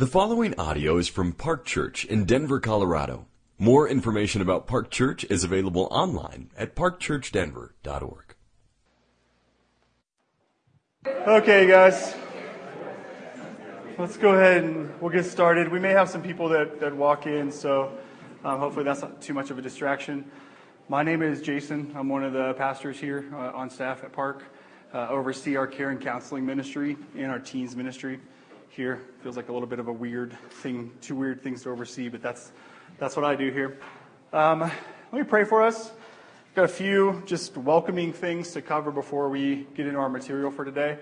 The following audio is from Park Church in Denver, Colorado. More information about Park Church is available online at parkchurchdenver.org. Okay, guys. Let's go ahead and we'll get started. We may have some people that, that walk in, so um, hopefully that's not too much of a distraction. My name is Jason. I'm one of the pastors here uh, on staff at Park. Uh, oversee our care and counseling ministry and our teens ministry here. Feels like a little bit of a weird thing, two weird things to oversee, but that's that's what I do here. Um, let me pray for us. Got a few just welcoming things to cover before we get into our material for today.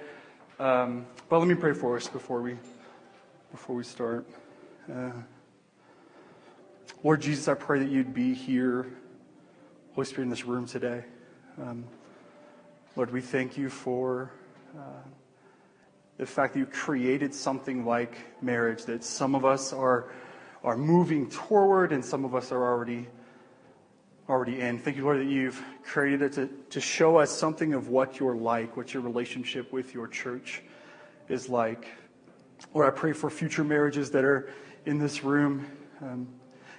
Um, but let me pray for us before we before we start. Uh, Lord Jesus, I pray that you'd be here, Holy Spirit, in this room today. Um, Lord, we thank you for uh, the fact that you created something like marriage, that some of us are, are moving toward and some of us are already, already in. Thank you, Lord, that you've created it to, to show us something of what you're like, what your relationship with your church is like. Lord, I pray for future marriages that are in this room. Um,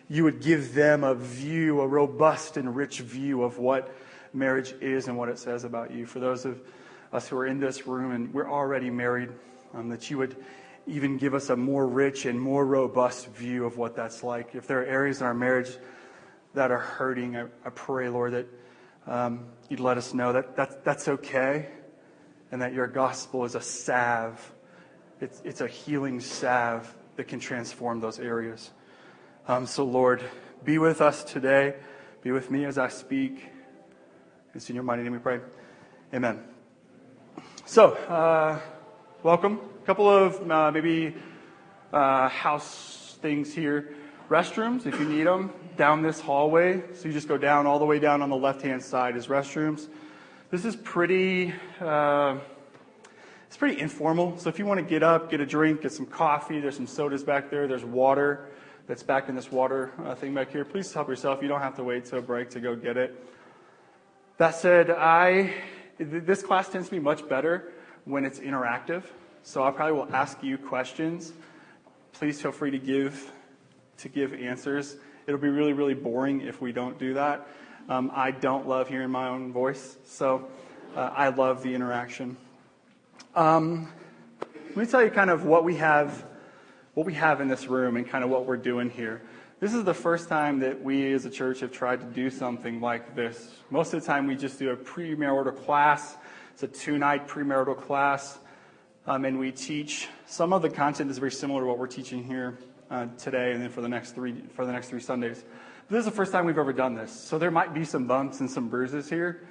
you would give them a view, a robust and rich view of what marriage is and what it says about you. For those of us who are in this room and we're already married, um, that you would even give us a more rich and more robust view of what that's like. If there are areas in our marriage that are hurting, I, I pray, Lord, that um, you'd let us know that, that that's okay and that your gospel is a salve. It's, it's a healing salve that can transform those areas. Um, so, Lord, be with us today. Be with me as I speak. It's in your mighty name we pray. Amen. So, uh, welcome. A couple of uh, maybe uh, house things here. Restrooms, if you need them, down this hallway. So you just go down all the way down on the left hand side is restrooms. This is pretty. Uh, it's pretty informal. So if you want to get up, get a drink, get some coffee, there's some sodas back there. There's water that's back in this water uh, thing back here. Please help yourself. You don't have to wait a break to go get it. That said, I this class tends to be much better when it's interactive. So I probably will ask you questions. Please feel free to give to give answers. It'll be really, really boring if we don't do that. Um, I don't love hearing my own voice, so uh, I love the interaction. Um, let me tell you kind of what we have, what we have in this room, and kind of what we're doing here. This is the first time that we as a church have tried to do something like this. Most of the time, we just do a premarital class. It's a two night premarital class. Um, and we teach some of the content is very similar to what we're teaching here uh, today and then for the next three for the next three Sundays. But this is the first time we've ever done this, so there might be some bumps and some bruises here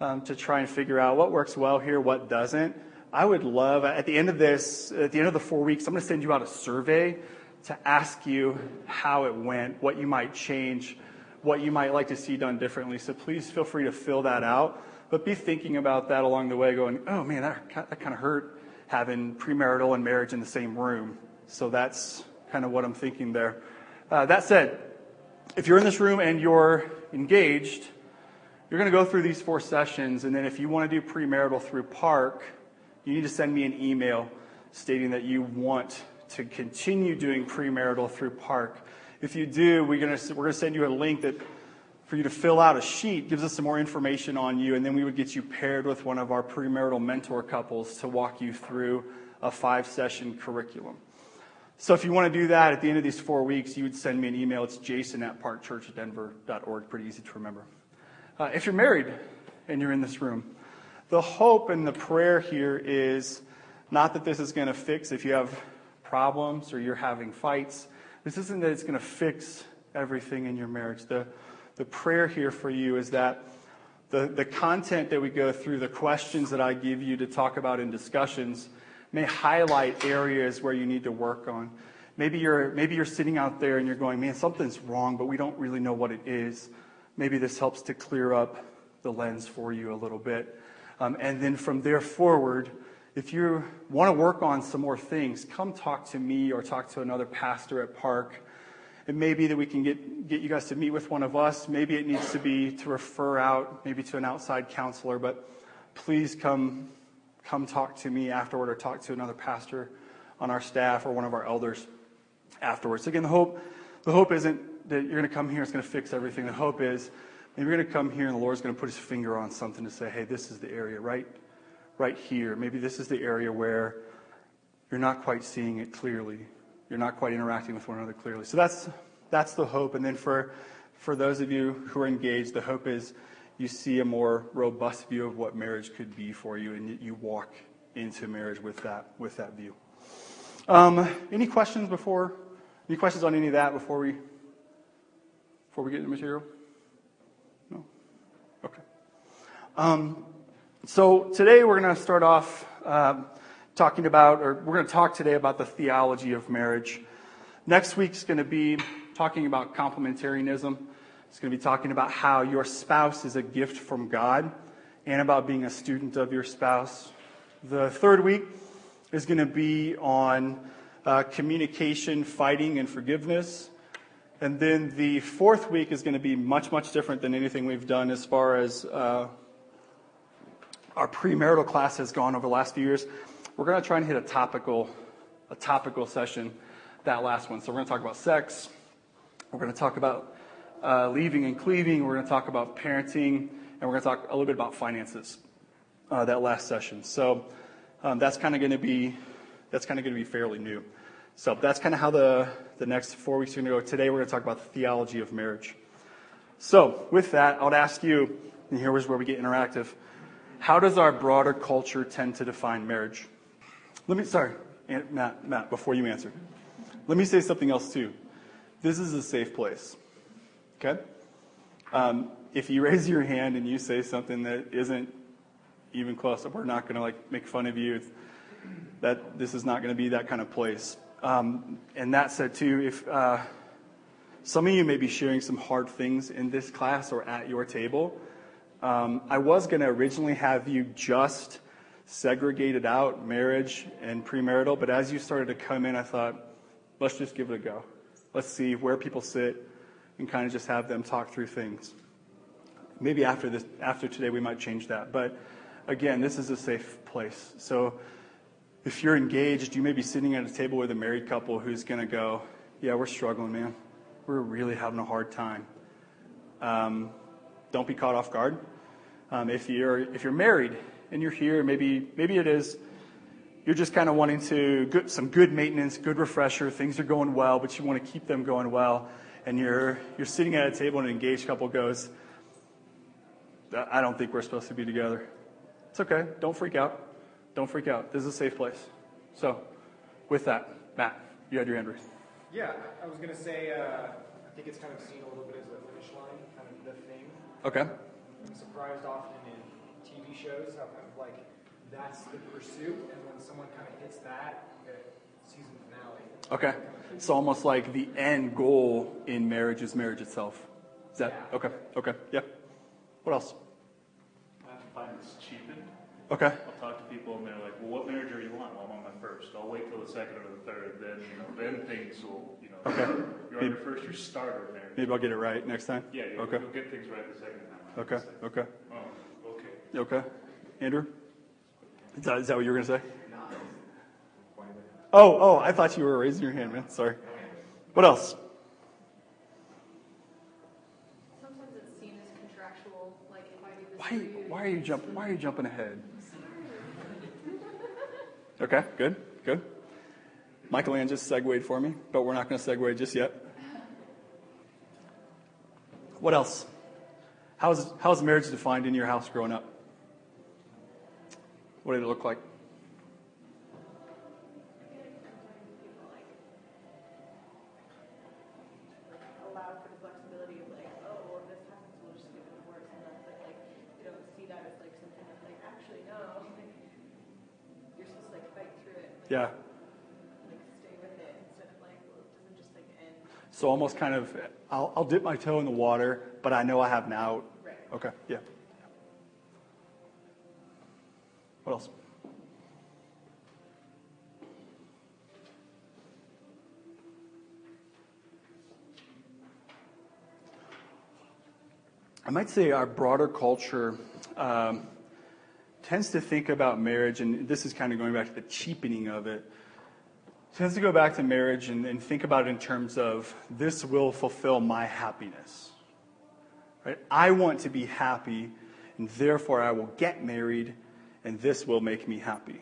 um, to try and figure out what works well here, what doesn't. I would love at the end of this, at the end of the four weeks, I'm going to send you out a survey to ask you how it went, what you might change, what you might like to see done differently. So please feel free to fill that out. But be thinking about that along the way, going, oh man, that, that kind of hurt having premarital and marriage in the same room. So that's kind of what I'm thinking there. Uh, that said, if you're in this room and you're engaged, you're going to go through these four sessions, and then if you want to do premarital through Park, you need to send me an email stating that you want to continue doing premarital through Park. If you do, we're going to, we're going to send you a link that for you to fill out a sheet, gives us some more information on you, and then we would get you paired with one of our premarital mentor couples to walk you through a five session curriculum. So if you want to do that at the end of these four weeks, you would send me an email. It's jason at parkchurchdenver.org. Pretty easy to remember. Uh, if you're married and you're in this room, the hope and the prayer here is not that this is going to fix if you have problems or you're having fights. This isn't that it's going to fix everything in your marriage. The, the prayer here for you is that the, the content that we go through, the questions that I give you to talk about in discussions, may highlight areas where you need to work on. Maybe you're, maybe you're sitting out there and you're going, man, something's wrong, but we don't really know what it is. Maybe this helps to clear up the lens for you a little bit. Um, and then from there forward, if you want to work on some more things, come talk to me or talk to another pastor at Park. It may be that we can get, get you guys to meet with one of us. Maybe it needs to be to refer out, maybe to an outside counselor, but please come, come talk to me afterward or talk to another pastor on our staff or one of our elders. afterwards. Again, the hope, the hope isn't that you're going to come here, it's going to fix everything. The hope is maybe you're going to come here and the Lord's going to put his finger on something to say, hey, this is the area right, right here. Maybe this is the area where you're not quite seeing it clearly. You're not quite interacting with one another clearly. So that's, that's the hope. And then for, for those of you who are engaged, the hope is you see a more robust view of what marriage could be for you and you walk into marriage with that, with that view. Um, any questions before any questions on any of that before we before we get into material? No. Okay. Um, so today we're going to start off um, talking about, or we're going to talk today about the theology of marriage. Next week's going to be talking about complementarianism. It's going to be talking about how your spouse is a gift from God and about being a student of your spouse. The third week is going to be on uh, communication, fighting, and forgiveness. And then the fourth week is going to be much, much different than anything we've done as far as uh, our premarital class has gone over the last few years. We're going to try and hit a topical, a topical session that last one. So we're going to talk about sex. We're going to talk about uh, leaving and cleaving. We're going to talk about parenting, and we're going to talk a little bit about finances. Uh, that last session. So um, that's kind of going to be that's kind of going to be fairly new. So that's kind of how the, the next four weeks are going to go. Today we're going to talk about the theology of marriage. So with that, I would ask you, and here is where we get interactive. How does our broader culture tend to define marriage? Let me, sorry, Matt, Matt, before you answer, let me say something else too. This is a safe place. Okay? Um, if you raise your hand and you say something that isn't even close, we're not going to like make fun of you. It's, that this is not going to be that kind of place. Um, and that said, too, if uh, some of you may be sharing some hard things in this class or at your table, um, I was going to originally have you just segregated out marriage and premarital, but as you started to come in, I thought, let's just give it a go. Let's see where people sit and kind of just have them talk through things. Maybe after this, after today, we might change that. But again, this is a safe place. So if you're engaged, you may be sitting at a table with a married couple who's going to go, Yeah, we're struggling, man. We're really having a hard time. Um, don't be caught off guard. Um, if, you're, if you're married and you're here, maybe, maybe it is you're just kind of wanting to good, some good maintenance, good refresher. Things are going well, but you want to keep them going well. And you're, you're sitting at a table and an engaged couple goes, I don't think we're supposed to be together. It's okay. Don't freak out. Don't freak out. This is a safe place. So, with that, Matt, you had your hand raised. Yeah, I was going to say, uh, I think it's kind of seen a little bit as a finish line, kind of the thing. Okay. I'm surprised often in TV shows how kind of like that's the pursuit, and when someone kind of hits that, the season finale. Okay. So almost like the end goal in marriage is marriage itself. Is that yeah. okay? Okay. Yeah. What else? I find this cheapened. Okay. I'll talk to people and they're like, well, what marriage are you on? Well, I'm on my first. I'll wait till the second or the third. Then, you know, then things will, you know, okay. you're on your first, your starter marriage. Maybe I'll get it right next time. Yeah, you'll, okay. you'll get things right the second time. Okay. Okay. Oh, okay. Okay. Andrew? Is that, is that what you were going to say? Oh, oh, I thought you were raising your hand, man. Sorry. What else? Sometimes it's seen as contractual, like if I do this why, for you. Why are you jumping? Why are you jumping ahead? Okay, good, good. Michael Ann just segued for me, but we're not going to segue just yet. What else? How's, how's marriage defined in your house growing up? What did it look like? Yeah. So almost kind of, I'll, I'll dip my toe in the water, but I know I have an out. Right. Okay, yeah. What else? I might say our broader culture um, tends to think about marriage, and this is kind of going back to the cheapening of it. tends let's go back to marriage and, and think about it in terms of this will fulfill my happiness. Right? I want to be happy, and therefore I will get married, and this will make me happy.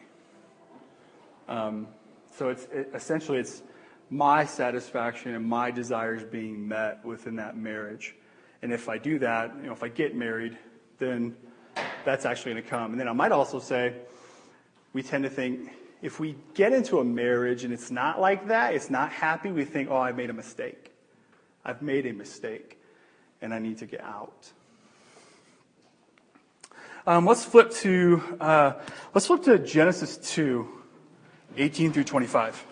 Um, so it's it, essentially it's my satisfaction and my desires being met within that marriage. And if I do that, you know, if I get married, then that's actually going to come. And then I might also say, we tend to think if we get into a marriage and it's not like that, it's not happy, we think, oh, I made a mistake. I've made a mistake and I need to get out. Um, let's flip to uh, let's flip to Genesis 2, 18 through 25.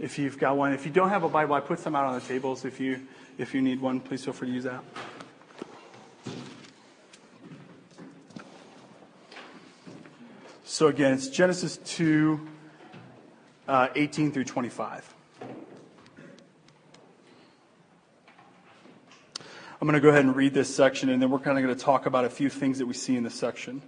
If you've got one, if you don't have a Bible, I put some out on the tables. If you if you need one, please feel free to use that. So again, it's Genesis 2, uh, 18 through 25. I'm going to go ahead and read this section, and then we're kind of going to talk about a few things that we see in this section.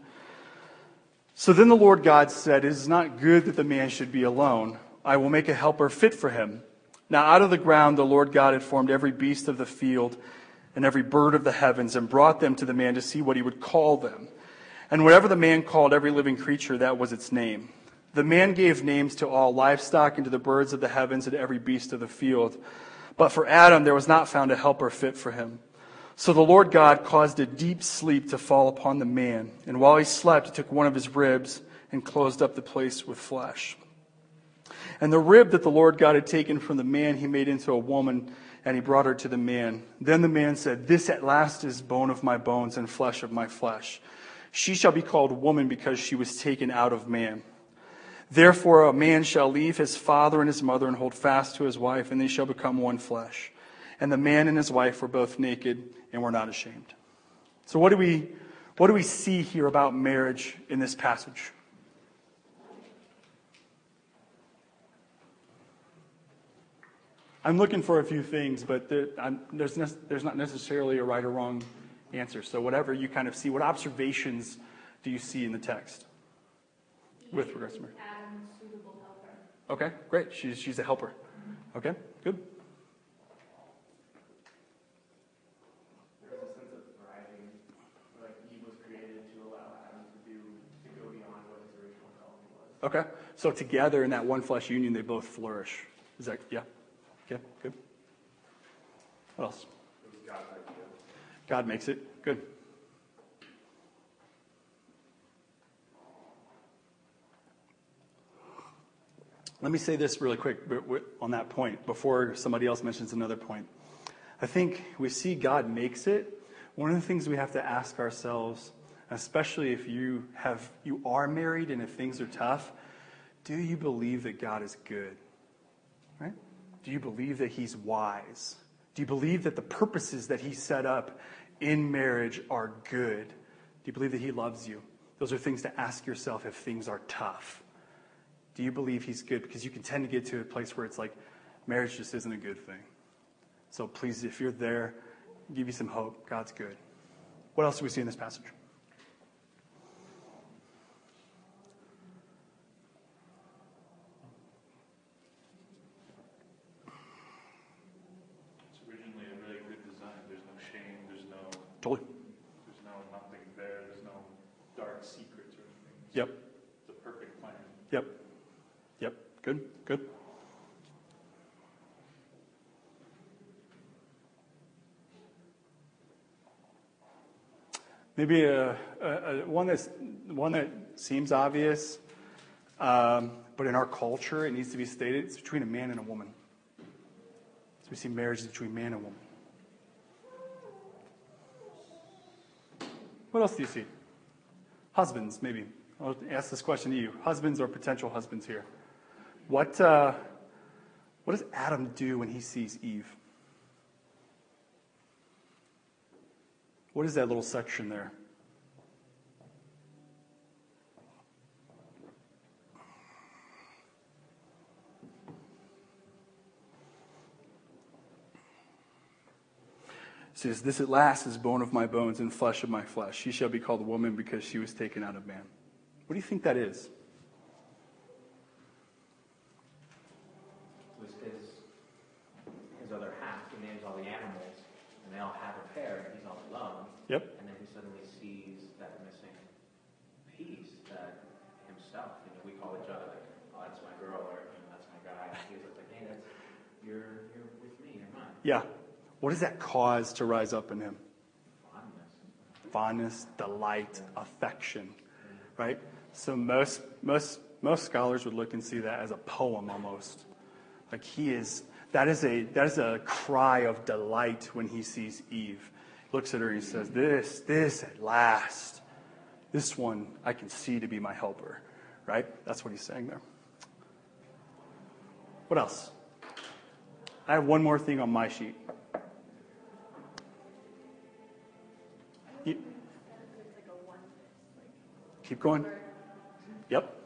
So then the Lord God said, It is not good that the man should be alone. I will make a helper fit for him. Now out of the ground the Lord God had formed every beast of the field and every bird of the heavens, and brought them to the man to see what he would call them. And whatever the man called every living creature, that was its name. The man gave names to all livestock and to the birds of the heavens and every beast of the field. But for Adam there was not found a helper fit for him. So the Lord God caused a deep sleep to fall upon the man, and while he slept, he took one of his ribs and closed up the place with flesh. And the rib that the Lord God had taken from the man, he made into a woman, and he brought her to the man. Then the man said, This at last is bone of my bones and flesh of my flesh. She shall be called woman because she was taken out of man. Therefore, a man shall leave his father and his mother and hold fast to his wife, and they shall become one flesh. And the man and his wife were both naked and were not ashamed. So, what do we, what do we see here about marriage in this passage? I'm looking for a few things, but there, there's, ne- there's not necessarily a right or wrong answer. So, whatever you kind of see, what observations do you see in the text with regards to marriage? Adam's suitable helper. Okay, great. She's, she's a helper. Okay, good. There's a sense of thriving, like Eve was created to allow Adam to do, to go beyond what his original calling was. Okay, so together in that one flesh union, they both flourish. Is that, yeah? Okay, good. What else? God makes it. Good. Let me say this really quick on that point before somebody else mentions another point. I think we see God makes it. One of the things we have to ask ourselves, especially if you have you are married and if things are tough, do you believe that God is good? Right? Do you believe that he's wise? Do you believe that the purposes that he set up in marriage are good? Do you believe that he loves you? Those are things to ask yourself if things are tough. Do you believe he's good? Because you can tend to get to a place where it's like marriage just isn't a good thing. So please, if you're there, give you some hope. God's good. What else do we see in this passage? It's originally a really good design. There's no shame, there's no, Totally. there's no nothing there, there's no dark secrets or anything. It's Yep. The perfect plan. Yep. Yep. Good. Good. Maybe a one that's one that seems obvious, um, but in our culture it needs to be stated. It's between a man and a woman. So we see marriage is between man and woman. What else do you see? Husbands, maybe. I'll ask this question to you. Husbands or potential husbands here. What, uh, what does Adam do when he sees Eve? What is that little section there? Says, This at last is bone of my bones and flesh of my flesh. She shall be called woman because she was taken out of man. What do you think that is? names all the animals, and they all have a pair, and he's all alone. Yep. And then he suddenly sees that missing piece, that himself. You know, we call each other like, oh, that's my girl, or you know, that's my guy. And he's like, hey, that's you're you're with me, you're mine. Yeah. What does that cause to rise up in him? Fondness. Fondness, delight, affection, right? So most most most scholars would look and see that as a poem almost. Like he is that is a that is a cry of delight when he sees Eve. Looks at her and he says, This, this at last. This one I can see to be my helper. Right? That's what he's saying there. What else? I have one more thing on my sheet. Keep going. Yep.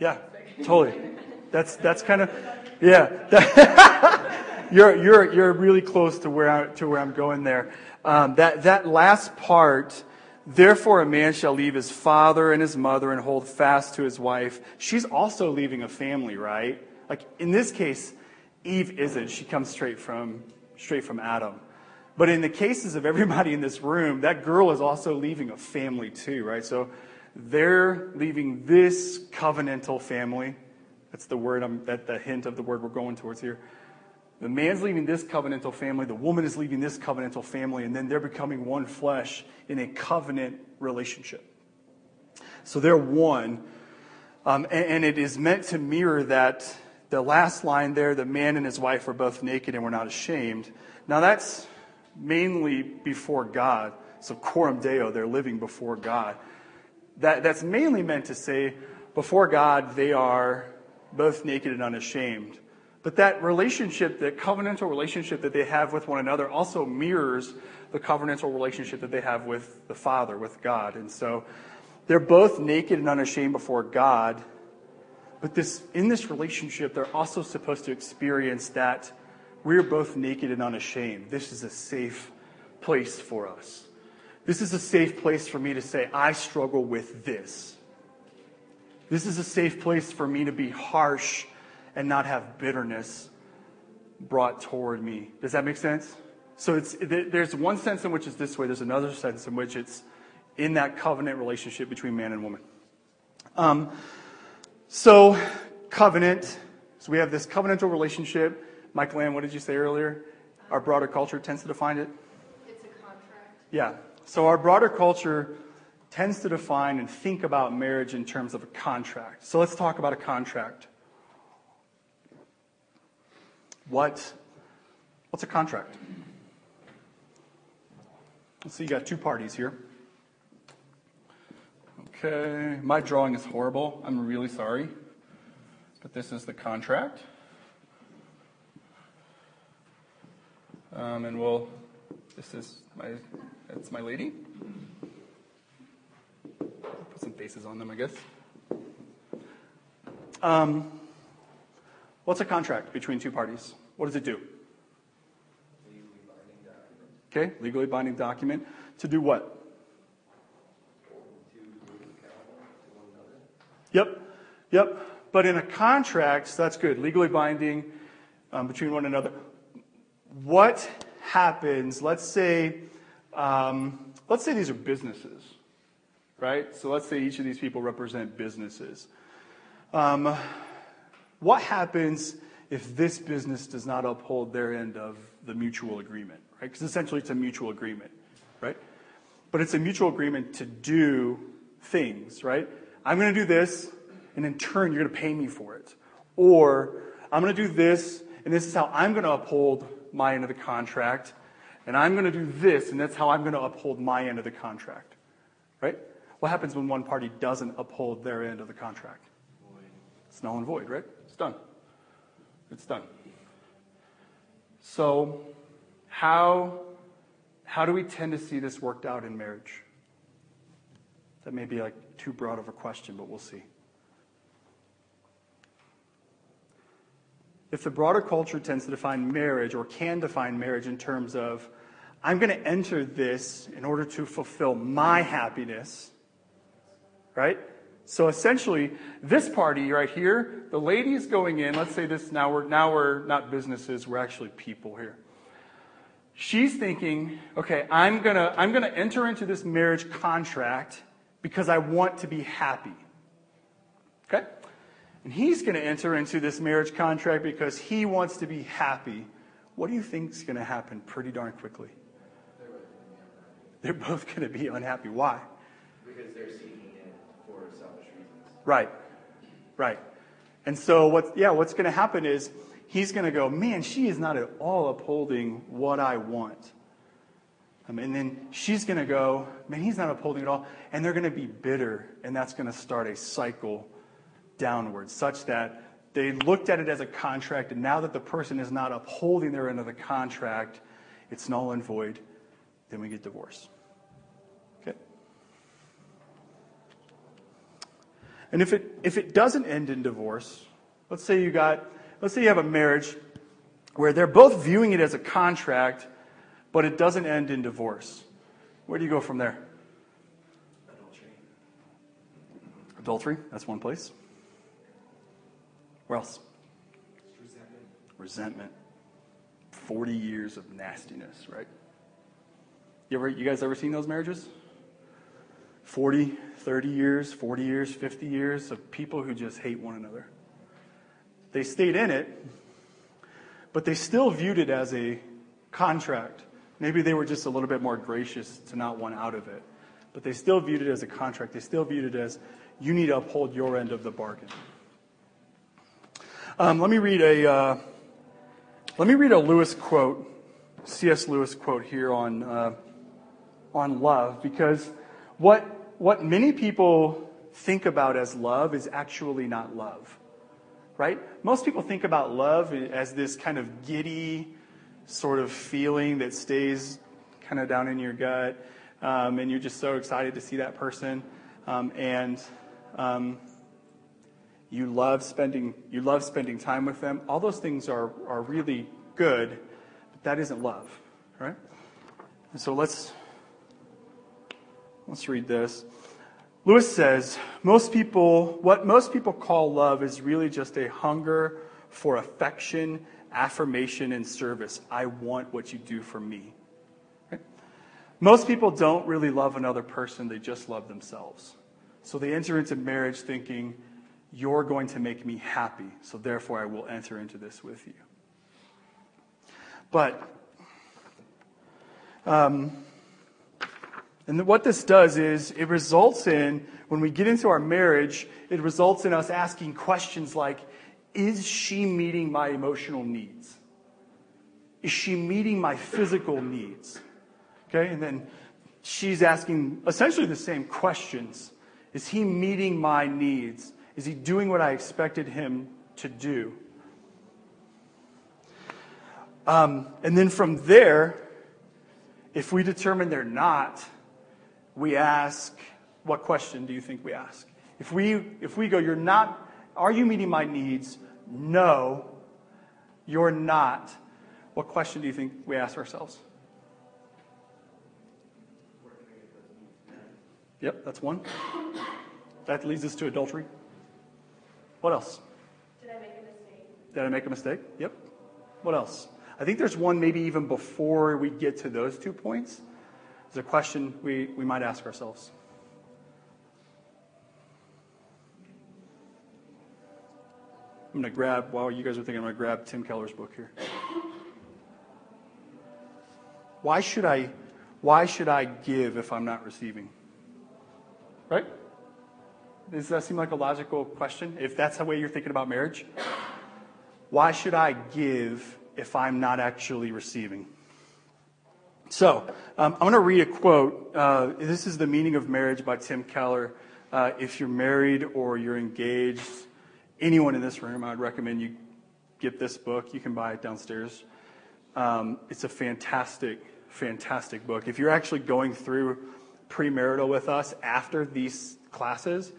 Yeah, totally. That's that's kind of yeah. you're you're you're really close to where I, to where I'm going there. Um, that that last part. Therefore, a man shall leave his father and his mother and hold fast to his wife. She's also leaving a family, right? Like in this case, Eve isn't. She comes straight from straight from Adam. But in the cases of everybody in this room, that girl is also leaving a family too, right? So they're leaving this covenantal family. That's the word, I'm, that the hint of the word we're going towards here. The man's leaving this covenantal family, the woman is leaving this covenantal family, and then they're becoming one flesh in a covenant relationship. So they're one. Um, and, and it is meant to mirror that the last line there the man and his wife are both naked and were not ashamed. Now that's mainly before God. So coram deo, they're living before God. That, that's mainly meant to say before God they are both naked and unashamed. But that relationship, that covenantal relationship that they have with one another, also mirrors the covenantal relationship that they have with the Father, with God. And so they're both naked and unashamed before God. But this, in this relationship, they're also supposed to experience that we're both naked and unashamed. This is a safe place for us. This is a safe place for me to say, I struggle with this. This is a safe place for me to be harsh and not have bitterness brought toward me. Does that make sense? So it's, there's one sense in which it's this way, there's another sense in which it's in that covenant relationship between man and woman. Um, so, covenant. So we have this covenantal relationship. Michael Ann, what did you say earlier? Our broader culture tends to define it. it's a contract. Yeah. So our broader culture tends to define and think about marriage in terms of a contract. So let's talk about a contract. What what's a contract? So you got two parties here. Okay, my drawing is horrible. I'm really sorry. But this is the contract. Um, and we'll, this is my, that's my lady. Put some faces on them, I guess. Um, what's a contract between two parties? What does it do? Okay, legally binding document. To do what? Yep, yep. But in a contract, that's good. Legally binding um, between one another. What happens? Let's say, um, let's say these are businesses, right? So let's say each of these people represent businesses. Um, what happens if this business does not uphold their end of the mutual agreement, right? Because essentially it's a mutual agreement, right? But it's a mutual agreement to do things, right? I'm going to do this, and in turn, you're going to pay me for it. Or I'm going to do this, and this is how I'm going to uphold my end of the contract. And I'm going to do this, and that's how I'm going to uphold my end of the contract. Right? What happens when one party doesn't uphold their end of the contract? It's null and void, right? It's done. It's done. So, how, how do we tend to see this worked out in marriage? That may be like too broad of a question, but we'll see. If the broader culture tends to define marriage or can define marriage in terms of, I'm going to enter this in order to fulfill my happiness, right? So essentially, this party right here, the lady is going in. Let's say this now we're now we're not businesses, we're actually people here. She's thinking, okay, I'm gonna I'm gonna enter into this marriage contract because I want to be happy. Okay? And he's going to enter into this marriage contract because he wants to be happy. What do you think is going to happen pretty darn quickly? They're both going to be unhappy. Why? Because they're seeking it for selfish reasons. Right. Right. And so what yeah, what's going to happen is he's going to go, "Man, she is not at all upholding what I want." Um, and then she's going to go, "Man, he's not upholding it all." And they're going to be bitter, and that's going to start a cycle downwards such that they looked at it as a contract, and now that the person is not upholding their end of the contract, it's null and void. Then we get divorce. Okay? And if it, if it doesn't end in divorce, let's say you got, let's say you have a marriage where they're both viewing it as a contract, but it doesn't end in divorce. Where do you go from there? Adultery. Adultery, that's one place. Where else? Resentment. Resentment. 40 years of nastiness, right? You ever you guys ever seen those marriages? 40, 30 years, 40 years, 50 years of people who just hate one another. They stayed in it, but they still viewed it as a contract. Maybe they were just a little bit more gracious to not want out of it. But they still viewed it as a contract. They still viewed it as you need to uphold your end of the bargain. Um, let me read a uh, let me read a Lewis quote, C.S. Lewis quote here on uh, on love, because what what many people think about as love is actually not love, right? Most people think about love as this kind of giddy sort of feeling that stays kind of down in your gut, um, and you're just so excited to see that person, um, and um, you love spending you love spending time with them. All those things are are really good, but that isn't love, right? And so let's let's read this. Lewis says, most people what most people call love is really just a hunger for affection, affirmation and service. I want what you do for me. Right? Most people don't really love another person, they just love themselves. So they enter into marriage thinking, You're going to make me happy, so therefore I will enter into this with you. But, um, and what this does is it results in, when we get into our marriage, it results in us asking questions like, is she meeting my emotional needs? Is she meeting my physical needs? Okay, and then she's asking essentially the same questions. Is he meeting my needs? Is he doing what I expected him to do? Um, and then from there, if we determine they're not, we ask, what question do you think we ask? If we, if we go, you're not, are you meeting my needs? No, you're not. What question do you think we ask ourselves? Yep, that's one. That leads us to adultery. What else? Did I make a mistake? Did I make a mistake? Yep. What else? I think there's one maybe even before we get to those two points. There's a question we, we might ask ourselves. I'm going to grab, while you guys are thinking, I'm going to grab Tim Keller's book here. Why should I, why should I give if I'm not receiving? Right? Does that seem like a logical question? If that's the way you're thinking about marriage? Why should I give if I'm not actually receiving? So, um, I'm going to read a quote. Uh, this is The Meaning of Marriage by Tim Keller. Uh, if you're married or you're engaged, anyone in this room, I'd recommend you get this book. You can buy it downstairs. Um, it's a fantastic, fantastic book. If you're actually going through premarital with us after these classes,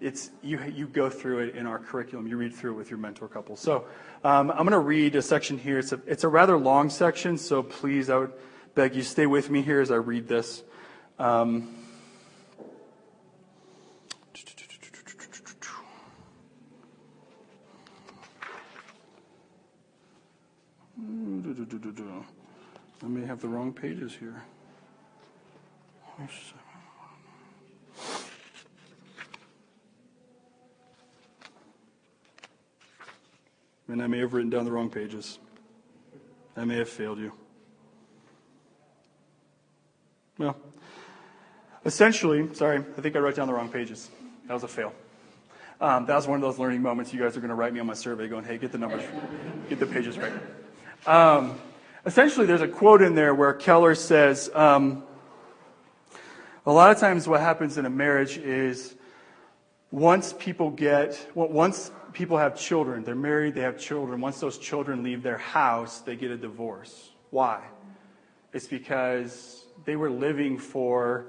it's you, you go through it in our curriculum. You read through it with your mentor couple. So um, I'm going to read a section here. It's a, it's a rather long section, so please, I would beg you stay with me here as I read this. Um, I may have the wrong pages here. And I may have written down the wrong pages. I may have failed you. Well, essentially, sorry, I think I wrote down the wrong pages. That was a fail. Um, that was one of those learning moments you guys are going to write me on my survey going, hey, get the numbers, get the pages right. Um, essentially, there's a quote in there where Keller says, um, a lot of times what happens in a marriage is once people get, once people have children, they're married, they have children, once those children leave their house, they get a divorce. Why? It's because they were living for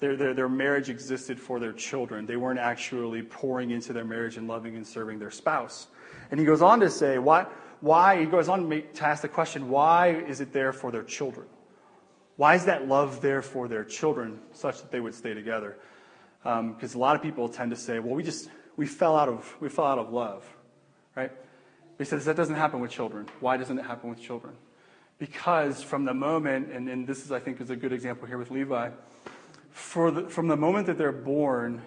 their, their, their marriage existed for their children. They weren't actually pouring into their marriage and loving and serving their spouse. And he goes on to say, why, why he goes on to, make, to ask the question, why is it there for their children? Why is that love there for their children such that they would stay together? Because um, a lot of people tend to say, well, we just, we fell out of, we fell out of love, right? He says that doesn't happen with children. Why doesn't it happen with children? Because from the moment, and, and this is, I think, is a good example here with Levi, for the, from the moment that they're born,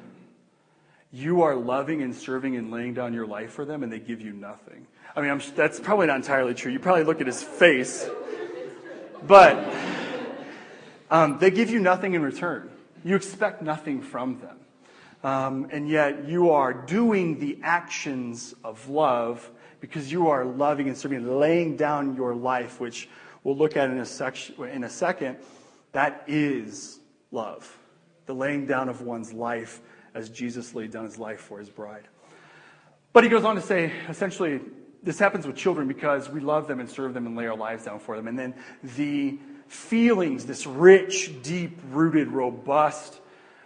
you are loving and serving and laying down your life for them, and they give you nothing. I mean, I'm, that's probably not entirely true. You probably look at his face, but um, they give you nothing in return. You expect nothing from them. Um, and yet you are doing the actions of love because you are loving and serving, laying down your life, which we'll look at in a, in a second. That is love, the laying down of one's life as Jesus laid down his life for his bride. But he goes on to say, essentially, this happens with children because we love them and serve them and lay our lives down for them. And then the feelings, this rich, deep rooted, robust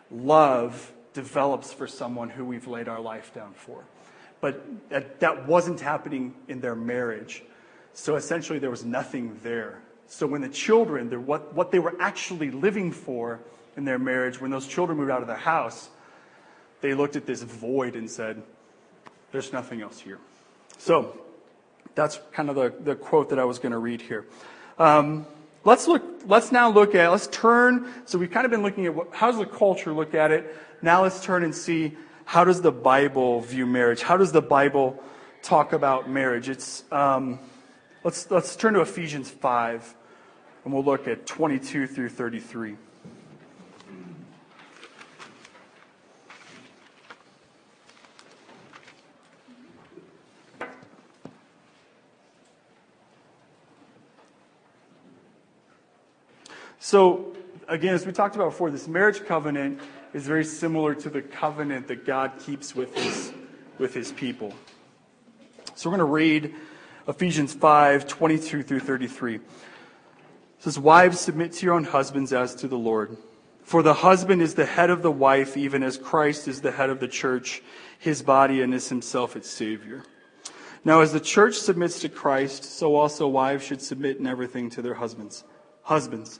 love develops for someone who we've laid our life down for. But that, that wasn't happening in their marriage. So essentially, there was nothing there. So when the children, what, what they were actually living for in their marriage, when those children moved out of their house, they looked at this void and said, There's nothing else here. So that's kind of the, the quote that I was going to read here. Um, let's look, let's now look at, let's turn. So we've kind of been looking at what, how does the culture look at it? Now let's turn and see how does the Bible view marriage? How does the Bible talk about marriage? It's, um, let's, let's turn to Ephesians 5 and we'll look at 22 through 33. So, again, as we talked about before, this marriage covenant is very similar to the covenant that God keeps with his, with his people. So we're going to read Ephesians 5 22 through 33. It says, Wives, submit to your own husbands as to the Lord. For the husband is the head of the wife, even as Christ is the head of the church, his body, and is himself its Savior. Now, as the church submits to Christ, so also wives should submit in everything to their husbands. Husbands,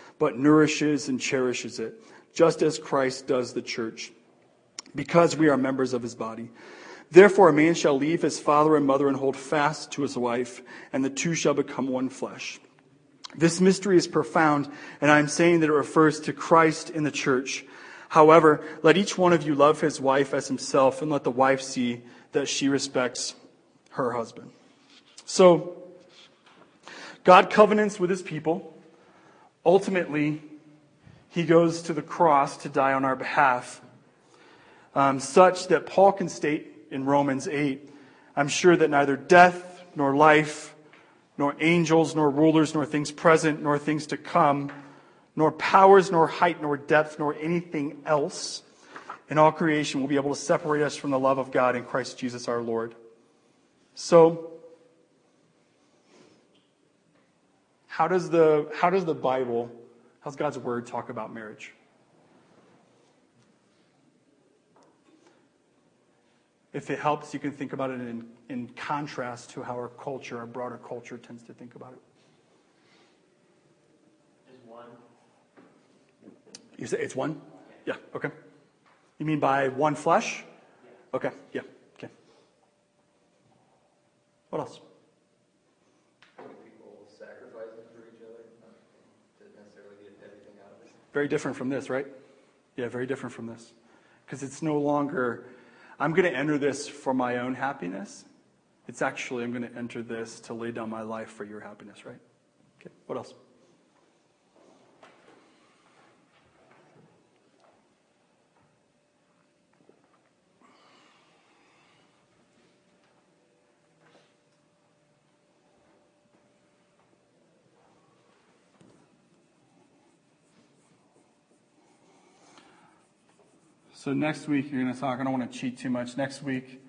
but nourishes and cherishes it, just as Christ does the church, because we are members of his body. Therefore, a man shall leave his father and mother and hold fast to his wife, and the two shall become one flesh. This mystery is profound, and I am saying that it refers to Christ in the church. However, let each one of you love his wife as himself, and let the wife see that she respects her husband. So, God covenants with his people. Ultimately, he goes to the cross to die on our behalf, um, such that Paul can state in Romans 8 I'm sure that neither death, nor life, nor angels, nor rulers, nor things present, nor things to come, nor powers, nor height, nor depth, nor anything else in all creation will be able to separate us from the love of God in Christ Jesus our Lord. So, How does the, how does the Bible, how's God's word talk about marriage? If it helps, you can think about it in, in contrast to how our culture, our broader culture, tends to think about it. it. Is one. You say it's one? Yeah, okay. You mean by one flesh? Okay, yeah, okay. What else? people sacrificing for each other, not to necessarily get everything out of it. Very different from this, right? Yeah, very different from this. Because it's no longer, I'm going to enter this for my own happiness. It's actually, I'm going to enter this to lay down my life for your happiness, right? Okay, what else? So next week you're going to talk. I don't want to cheat too much. Next week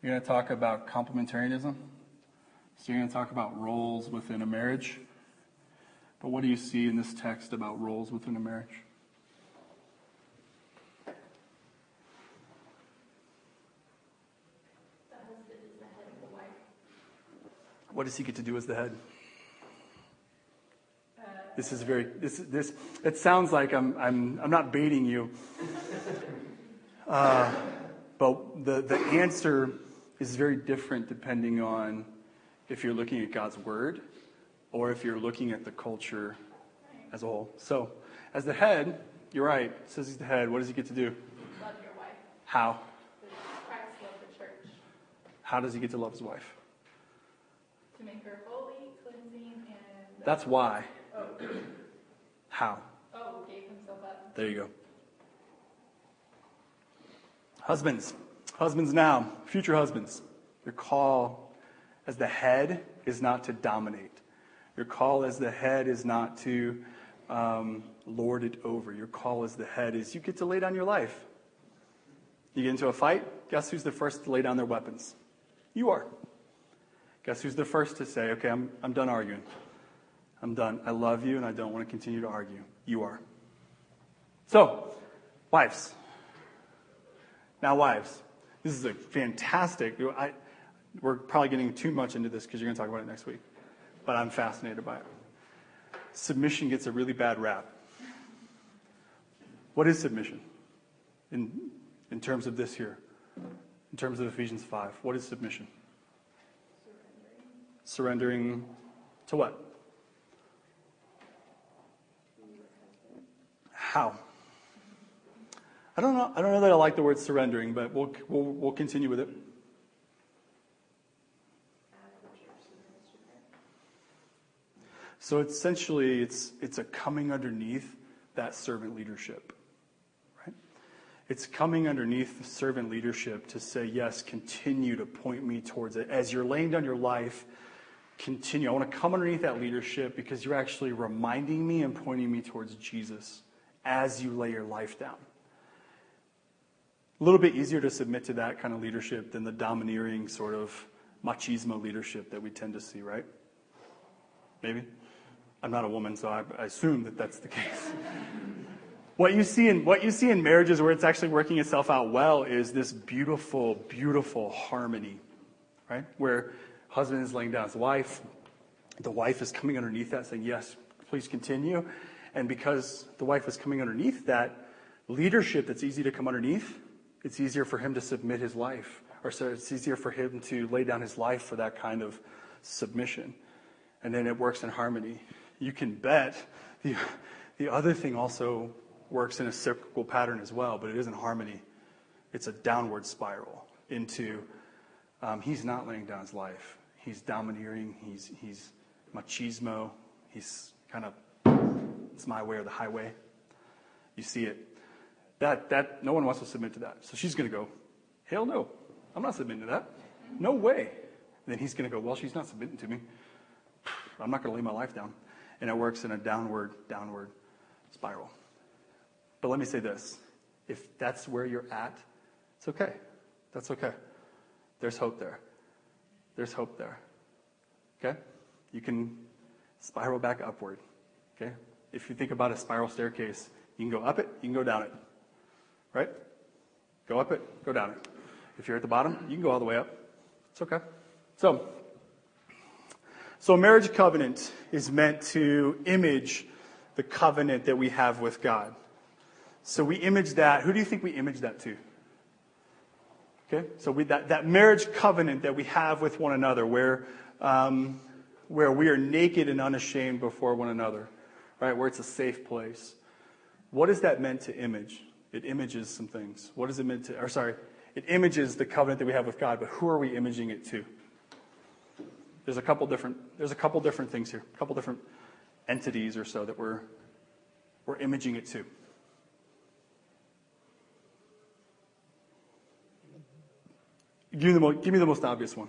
you're going to talk about complementarianism. So you're going to talk about roles within a marriage. But what do you see in this text about roles within a marriage? The husband is the head of the wife. What does he get to do as the head? Uh, this is very this this. It sounds like I'm I'm I'm not baiting you. Uh, but the the answer is very different depending on if you're looking at God's word or if you're looking at the culture as a whole. So, as the head, you're right. It says he's the head. What does he get to do? Love your wife. How? Christ loved the church How does he get to love his wife? to make her holy, cleansing, and That's why. oh, How? oh, gave himself up. There you go. Husbands, husbands now, future husbands, your call as the head is not to dominate. Your call as the head is not to um, lord it over. Your call as the head is you get to lay down your life. You get into a fight, guess who's the first to lay down their weapons? You are. Guess who's the first to say, okay, I'm, I'm done arguing. I'm done. I love you and I don't want to continue to argue. You are. So, wives. Now, wives. This is a fantastic. I, we're probably getting too much into this because you're going to talk about it next week, but I'm fascinated by it. Submission gets a really bad rap. What is submission? In, in terms of this here, in terms of Ephesians 5, what is submission? Surrendering to what? How? I don't know. I don't know that I like the word surrendering, but we'll we'll, we'll continue with it. So essentially, it's it's a coming underneath that servant leadership, right? It's coming underneath the servant leadership to say, yes, continue to point me towards it as you're laying down your life. Continue. I want to come underneath that leadership because you're actually reminding me and pointing me towards Jesus as you lay your life down. A little bit easier to submit to that kind of leadership than the domineering sort of machismo leadership that we tend to see, right? Maybe? I'm not a woman, so I, I assume that that's the case. what you see in what you see in marriages where it's actually working itself out well is this beautiful, beautiful harmony, right? Where husband is laying down his wife, the wife is coming underneath that, saying, "Yes, please continue," and because the wife is coming underneath that leadership, that's easy to come underneath. It's easier for him to submit his life, or so it's easier for him to lay down his life for that kind of submission, and then it works in harmony you can bet the, the other thing also works in a cyclical pattern as well, but it isn't harmony. It's a downward spiral into um, he's not laying down his life. He's domineering. He's, he's machismo. He's kind of, it's my way or the highway. You see it. That, that, no one wants to submit to that. So she's going to go, hell no. I'm not submitting to that. No way. And then he's going to go, well, she's not submitting to me. I'm not going to lay my life down and it works in a downward, downward spiral. But let me say this if that's where you're at, it's okay. That's okay. There's hope there. There's hope there. Okay? You can spiral back upward. Okay? If you think about a spiral staircase, you can go up it, you can go down it. Right? Go up it, go down it. If you're at the bottom, you can go all the way up. It's okay. So, so a marriage covenant is meant to image the covenant that we have with God. So we image that. Who do you think we image that to? Okay, so we, that, that marriage covenant that we have with one another, where, um, where we are naked and unashamed before one another, right? Where it's a safe place. What is that meant to image? It images some things. What is it meant to, or sorry, it images the covenant that we have with God, but who are we imaging it to? There's a couple different, there's a couple different things here, a couple different entities or so that we're, we're imaging it to. Give me, the mo- give me the most obvious one.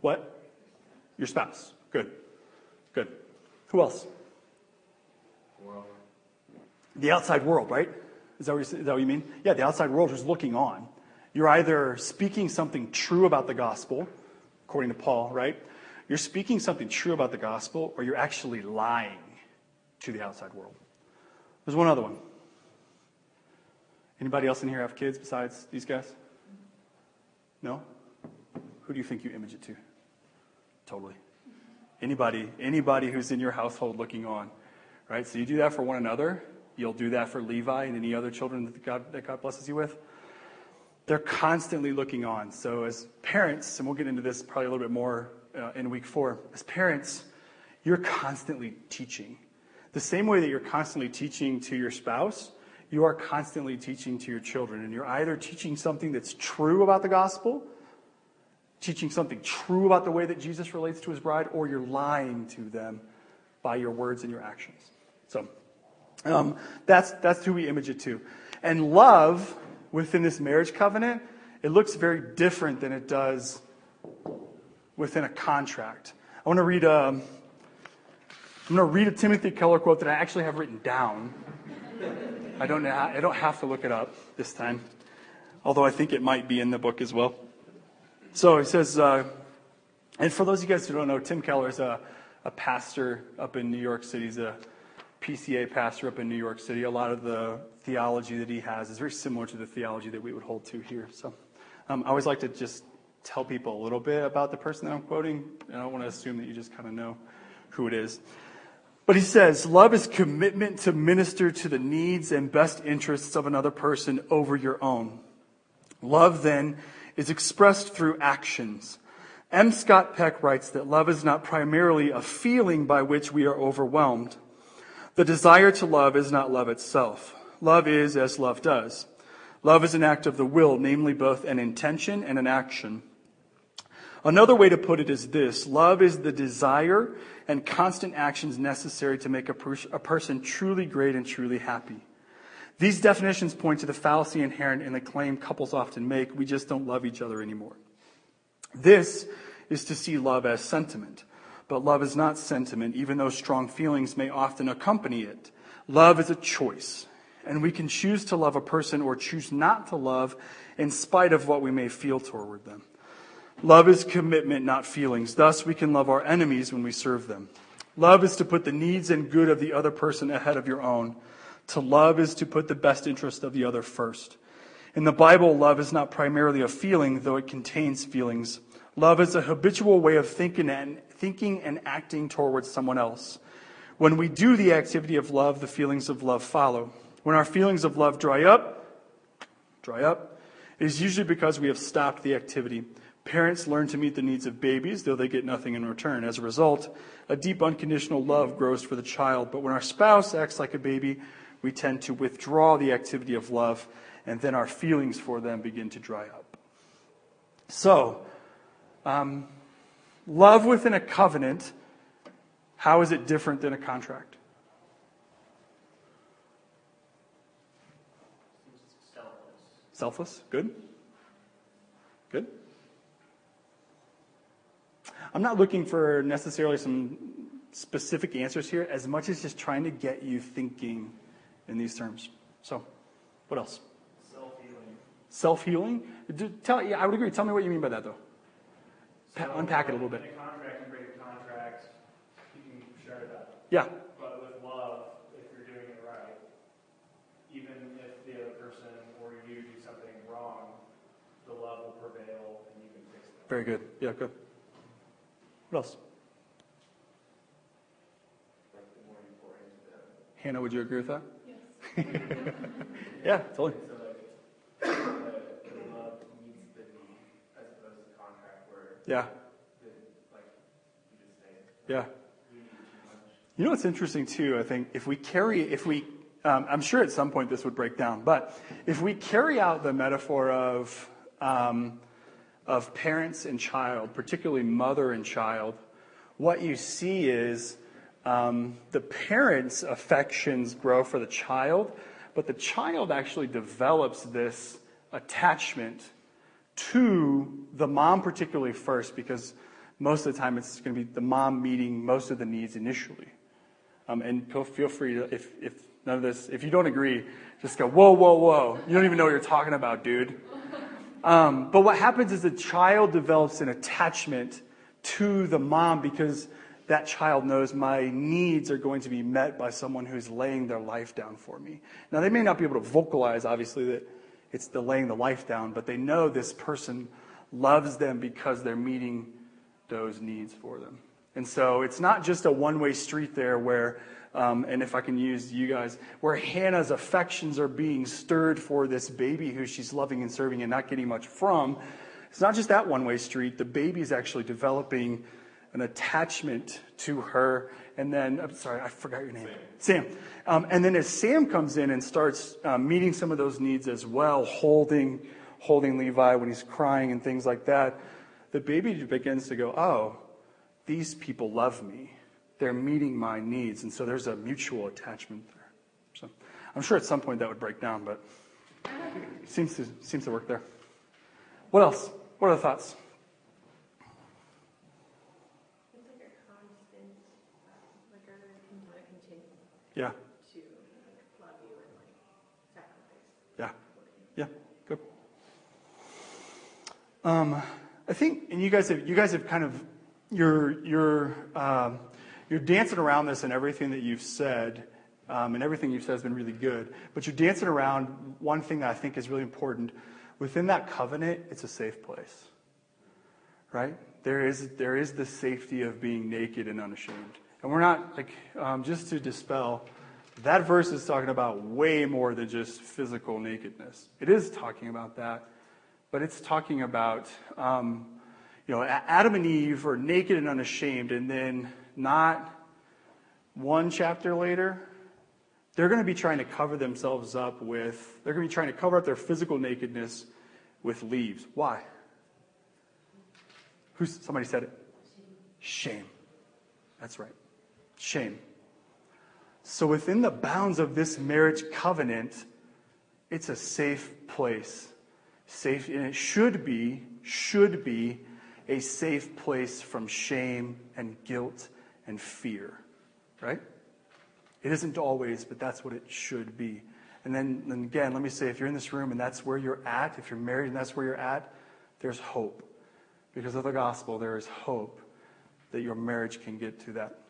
What? Your spouse. Good. Good. Who else? World. The outside world, right? Is that, what you, is that what you mean? Yeah, the outside world is looking on. You're either speaking something true about the gospel, according to Paul, right? You're speaking something true about the gospel, or you're actually lying to the outside world. There's one other one. Anybody else in here have kids besides these guys? No? Who do you think you image it to? Totally. Anybody, anybody who's in your household looking on, right? So you do that for one another. You'll do that for Levi and any other children that God, that God blesses you with. They're constantly looking on. So as parents, and we'll get into this probably a little bit more uh, in week four, as parents, you're constantly teaching. The same way that you're constantly teaching to your spouse, you are constantly teaching to your children. And you're either teaching something that's true about the gospel, teaching something true about the way that Jesus relates to his bride, or you're lying to them by your words and your actions. So um, that's, that's who we image it to. And love within this marriage covenant, it looks very different than it does within a contract. I want to read a, I'm going to read a Timothy Keller quote that I actually have written down. I don't, I don't have to look it up this time, although I think it might be in the book as well. So he says, uh, and for those of you guys who don't know, Tim Keller is a, a pastor up in New York City. He's a PCA pastor up in New York City. A lot of the theology that he has is very similar to the theology that we would hold to here. So um, I always like to just tell people a little bit about the person that I'm quoting. I don't want to assume that you just kind of know who it is. But he says, love is commitment to minister to the needs and best interests of another person over your own. Love, then, is expressed through actions. M. Scott Peck writes that love is not primarily a feeling by which we are overwhelmed. The desire to love is not love itself. Love is as love does. Love is an act of the will, namely both an intention and an action. Another way to put it is this love is the desire and constant actions necessary to make a, a, person truly great and truly happy. These definitions point to the fallacy inherent in the claim couples often make we just don't love each other anymore. This is to see love as sentiment. But love is not sentiment, even though strong feelings may often accompany it. Love is a choice, and we can choose to love a person or choose not to love in spite of what we may feel toward them. Love is commitment, not feelings. Thus, we can love our enemies when we serve them. Love is to put the needs and good of the other person ahead of your own. To love is to put the best interest of the other first. In the Bible, love is not primarily a feeling, though it contains feelings. Love is a habitual way of thinking and, thinking and acting towards someone else. When we do the activity of love, the feelings of love follow. When our feelings of love dry up, dry up, it is usually because we have stopped the activity. Parents learn to meet the needs of babies, though they get nothing in return. As a result, a deep unconditional love grows for the child. But when our spouse acts like a baby, we tend to withdraw the activity of love, and then our feelings for them begin to dry up. So, um, love within a covenant, how is it different than a contract? Selfless. Selfless? Good? Good? I'm not looking for necessarily some specific answers here as much as just trying to get you thinking in these terms. So, what else? Self-healing. Self healing? Tell, yeah, I would agree. Tell me what you mean by that, though. Pa- So, unpack it a little bit. In a contract, you break a contract, Yeah. But with love, if you're doing it right, even if the other person or you do something wrong, the love will prevail and you can fix it. Very good. Yeah, good. What else? Like the more you pour into them. Hannah, would you agree with that? Yes. Yeah, totally. So like, the, the love meets the need as opposed to contract where Yeah, yeah. we need too much. You know what's interesting too? I think if we carry, if we, um, I'm sure at some point this would break down, but if we carry out the metaphor of um, of parents and child, particularly mother and child, what you see is um, the parents' affections grow for the child, but the child actually develops this attachment to the mom, particularly first, because most of the time it's going to be the mom meeting most of the needs initially. Um, and feel, free to, if, if none of this, if you don't agree, just go, whoa, whoa, whoa. You don't even know what you're talking about, dude. Um, but what happens is the child develops an attachment to the mom because that child knows my needs are going to be met by someone who's laying their life down for me. Now, they may not be able to vocalize, obviously, that it's the laying the life down, but they know this person loves them because they're meeting those needs for them. And so it's not just a one way street there where, um, and if I can use you guys, where Hannah's affections are being stirred for this baby who she's loving and serving and not getting much from. It's not just that one way street. The baby is actually developing an attachment to her. And then, I'm sorry, I forgot your name. Sam. Um, and then as Sam comes in and starts um, meeting some of those needs as well, holding, holding Levi when he's crying and things like that, the baby begins to go, oh, these people love me. They're meeting my needs. And so there's a mutual attachment there. So I'm sure at some point that would break down, but it seems to, seems to work there. What else? What are the thoughts? It's like a constant, like a, like continue Yeah, to love you and like sacrifice. yeah, yeah, good. Um, I think, and you guys have, you guys have kind of, you're, you're, um, you're dancing around this and everything that you've said, um, and everything you've said has been really good. But you're dancing around one thing that I think is really important. Within that covenant, it's a safe place, right? There is, there is the safety of being naked and unashamed. And we're not, like, um, just to dispel, that verse is talking about way more than just physical nakedness. It is talking about that, but it's talking about, um, you know, Adam and Eve are naked and unashamed, and then not one chapter later, they're going to be trying to cover themselves up with, they're going to be trying to cover up their physical nakedness with leaves. Why? Who's, somebody said it. Shame. That's right. Shame. So within the bounds of this marriage covenant, it's a safe place. Safe, and it should be, should be a safe place from shame and guilt and fear. Right? It isn't always, but that's what it should be. And then, then again, let me say if you're in this room and that's where you're at, if you're married and that's where you're at, there's hope. Because of the gospel, there is hope that your marriage can get to that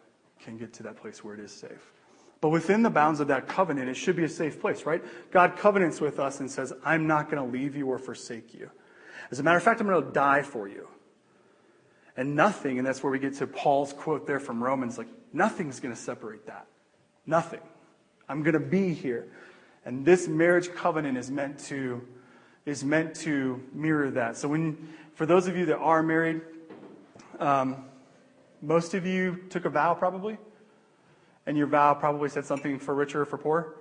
can get to that place where it is safe. But within the bounds of that covenant, it should be a safe place, right? God covenants with us and says, I'm not going to leave you or forsake you. As a matter of fact, I'm going to die for you. And nothing, and that's where we get to Paul's quote there from Romans, like, nothing's going to separate that. Nothing. I'm going to be here. And this marriage covenant is meant to is meant to mirror that. So when for those of you that are married, um, most of you took a vow probably, and your vow probably said something for richer or for poor,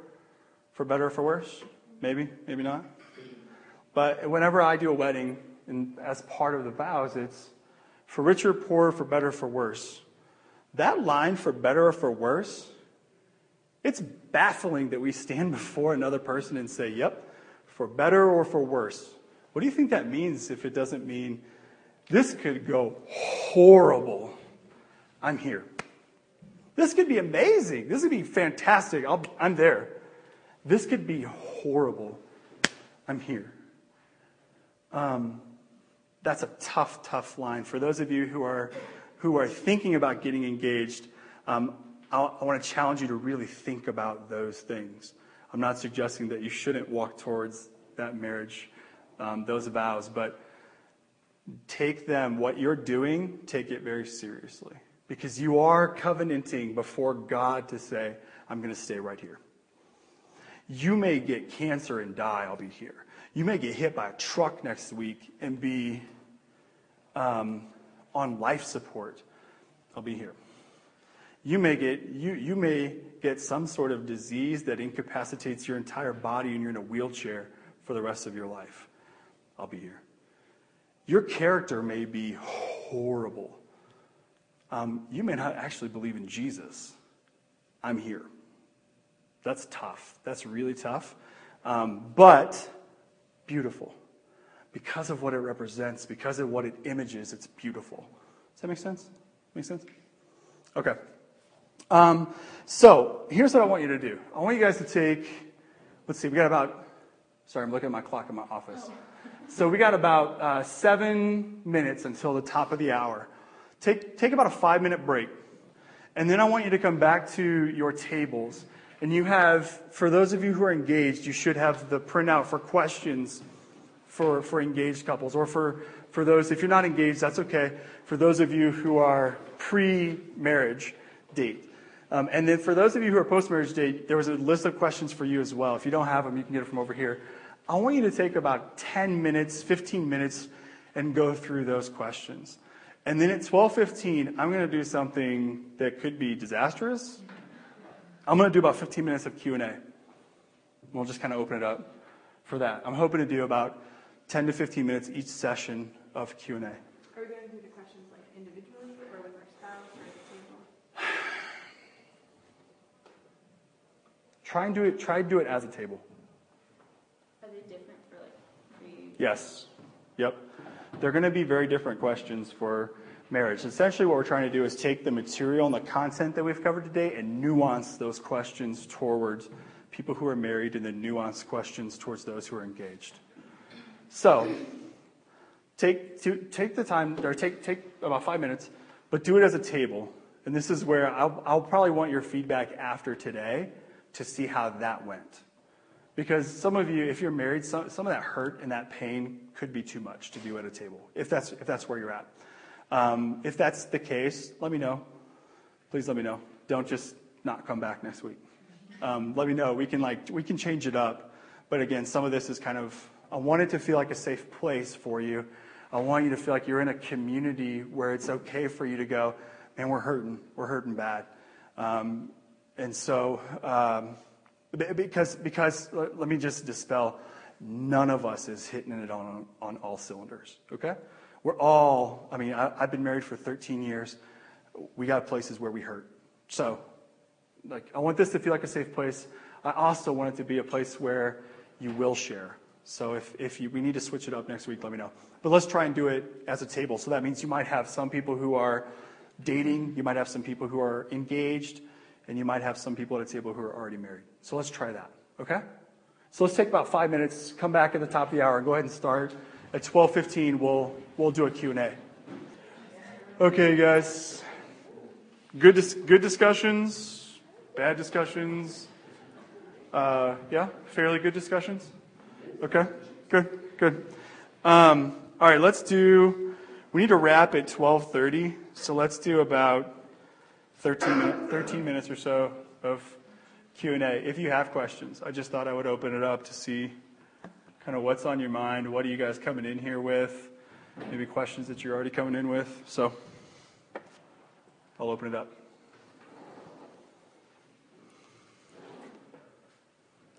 for better or for worse. Maybe, maybe not. But whenever I do a wedding, and as part of the vows, it's for richer, poorer, for better, for worse. That line for better or for worse it's baffling that we stand before another person and say, yep, for better or for worse. What do you think that means if it doesn't mean this could go horrible? I'm here. This could be amazing. This could be fantastic. i am there. This could be horrible. I'm here. Um, that's a tough, tough line. For those of you who are, who are thinking about getting engaged, um, I, want to challenge you to really think about those things. I'm not suggesting that you shouldn't walk towards that marriage, um, those vows, but take them, what you're doing, take it very seriously. Because you are covenanting before God to say, I'm going to stay right here. You may get cancer and die, I'll be here. You may get hit by a truck next week and be um, on life support. I'll be here. You may get you, you may get some sort of disease that incapacitates your entire body and you're in a wheelchair for the rest of your life. I'll be here. Your character may be horrible. Um, you may not actually believe in Jesus. I'm here. That's tough. That's really tough. Um, but beautiful. Because of what it represents, because of what it images, it's beautiful. Does that make sense? Make sense? Okay. Um, so here's what I want you to do. I want you guys to take, let's see, we got about, sorry, I'm looking at my clock in my office. So we got about uh, seven minutes until the top of the hour. Take, take about a five minute break. And then I want you to come back to your tables. And you have, for those of you who are engaged, you should have the printout for questions for, for engaged couples. Or for, for those, if you're not engaged, that's okay. For those of you who are pre marriage date. Um, and then for those of you who are post marriage date, there was a list of questions for you as well. If you don't have them, you can get it from over here. I want you to take about 10 minutes, 15 minutes, and go through those questions. And then at 12:15, I'm going to do something that could be disastrous. I'm going to do about 15 minutes of Q&A. We'll just kind of open it up for that. I'm hoping to do about 10 to 15 minutes each session of Q&A. Are we going to do the questions like individually or with our spouse or at the table? Try and do it. Try to do it as a table. Are they different for like pre? Yes. Yep. They're going to be very different questions for marriage. Essentially, what we're trying to do is take the material and the content that we've covered today and nuance those questions towards people who are married and then nuance questions towards those who are engaged. So, take, to, take the time, or take, take about five minutes, but do it as a table. And this is where I'll, I'll probably want your feedback after today to see how that went. Because some of you, if you're married, some, some of that hurt and that pain could be too much to do at a table, if that's, if that's where you're at. Um, if that's the case, let me know. Please let me know. Don't just not come back next week. Um, let me know. We can like we can change it up. But again, some of this is kind of I want it to feel like a safe place for you. I want you to feel like you're in a community where it's okay for you to go, and we're hurting. We're hurting bad. Um, and so, um, because, because let, me just dispel, none of us is hitting it on, on all cylinders, okay? We're all, I mean, I, I've been married for 13 years. We got places where we hurt. So, like, I want this to feel like a safe place. I also want it to be a place where you will share. So if, if you, we need to switch it up next week, let me know. But let's try and do it as a table. So that means you might have some people who are dating, you might have some people who are engaged, and you might have some people at a table who are already married. So let's try that, okay? So let's take about five minutes, come back at the top of the hour, go ahead and start. At 12.15, we'll, we'll do a Q&A. Okay, guys. Good, good discussions, bad discussions. Uh, yeah, fairly good discussions. Okay, good, good. Um, all right, let's do. We need to wrap at 12:30, so let's do about 13, 13 minutes or so of Q&A. If you have questions, I just thought I would open it up to see kind of what's on your mind. What are you guys coming in here with? Maybe questions that you're already coming in with. So I'll open it up.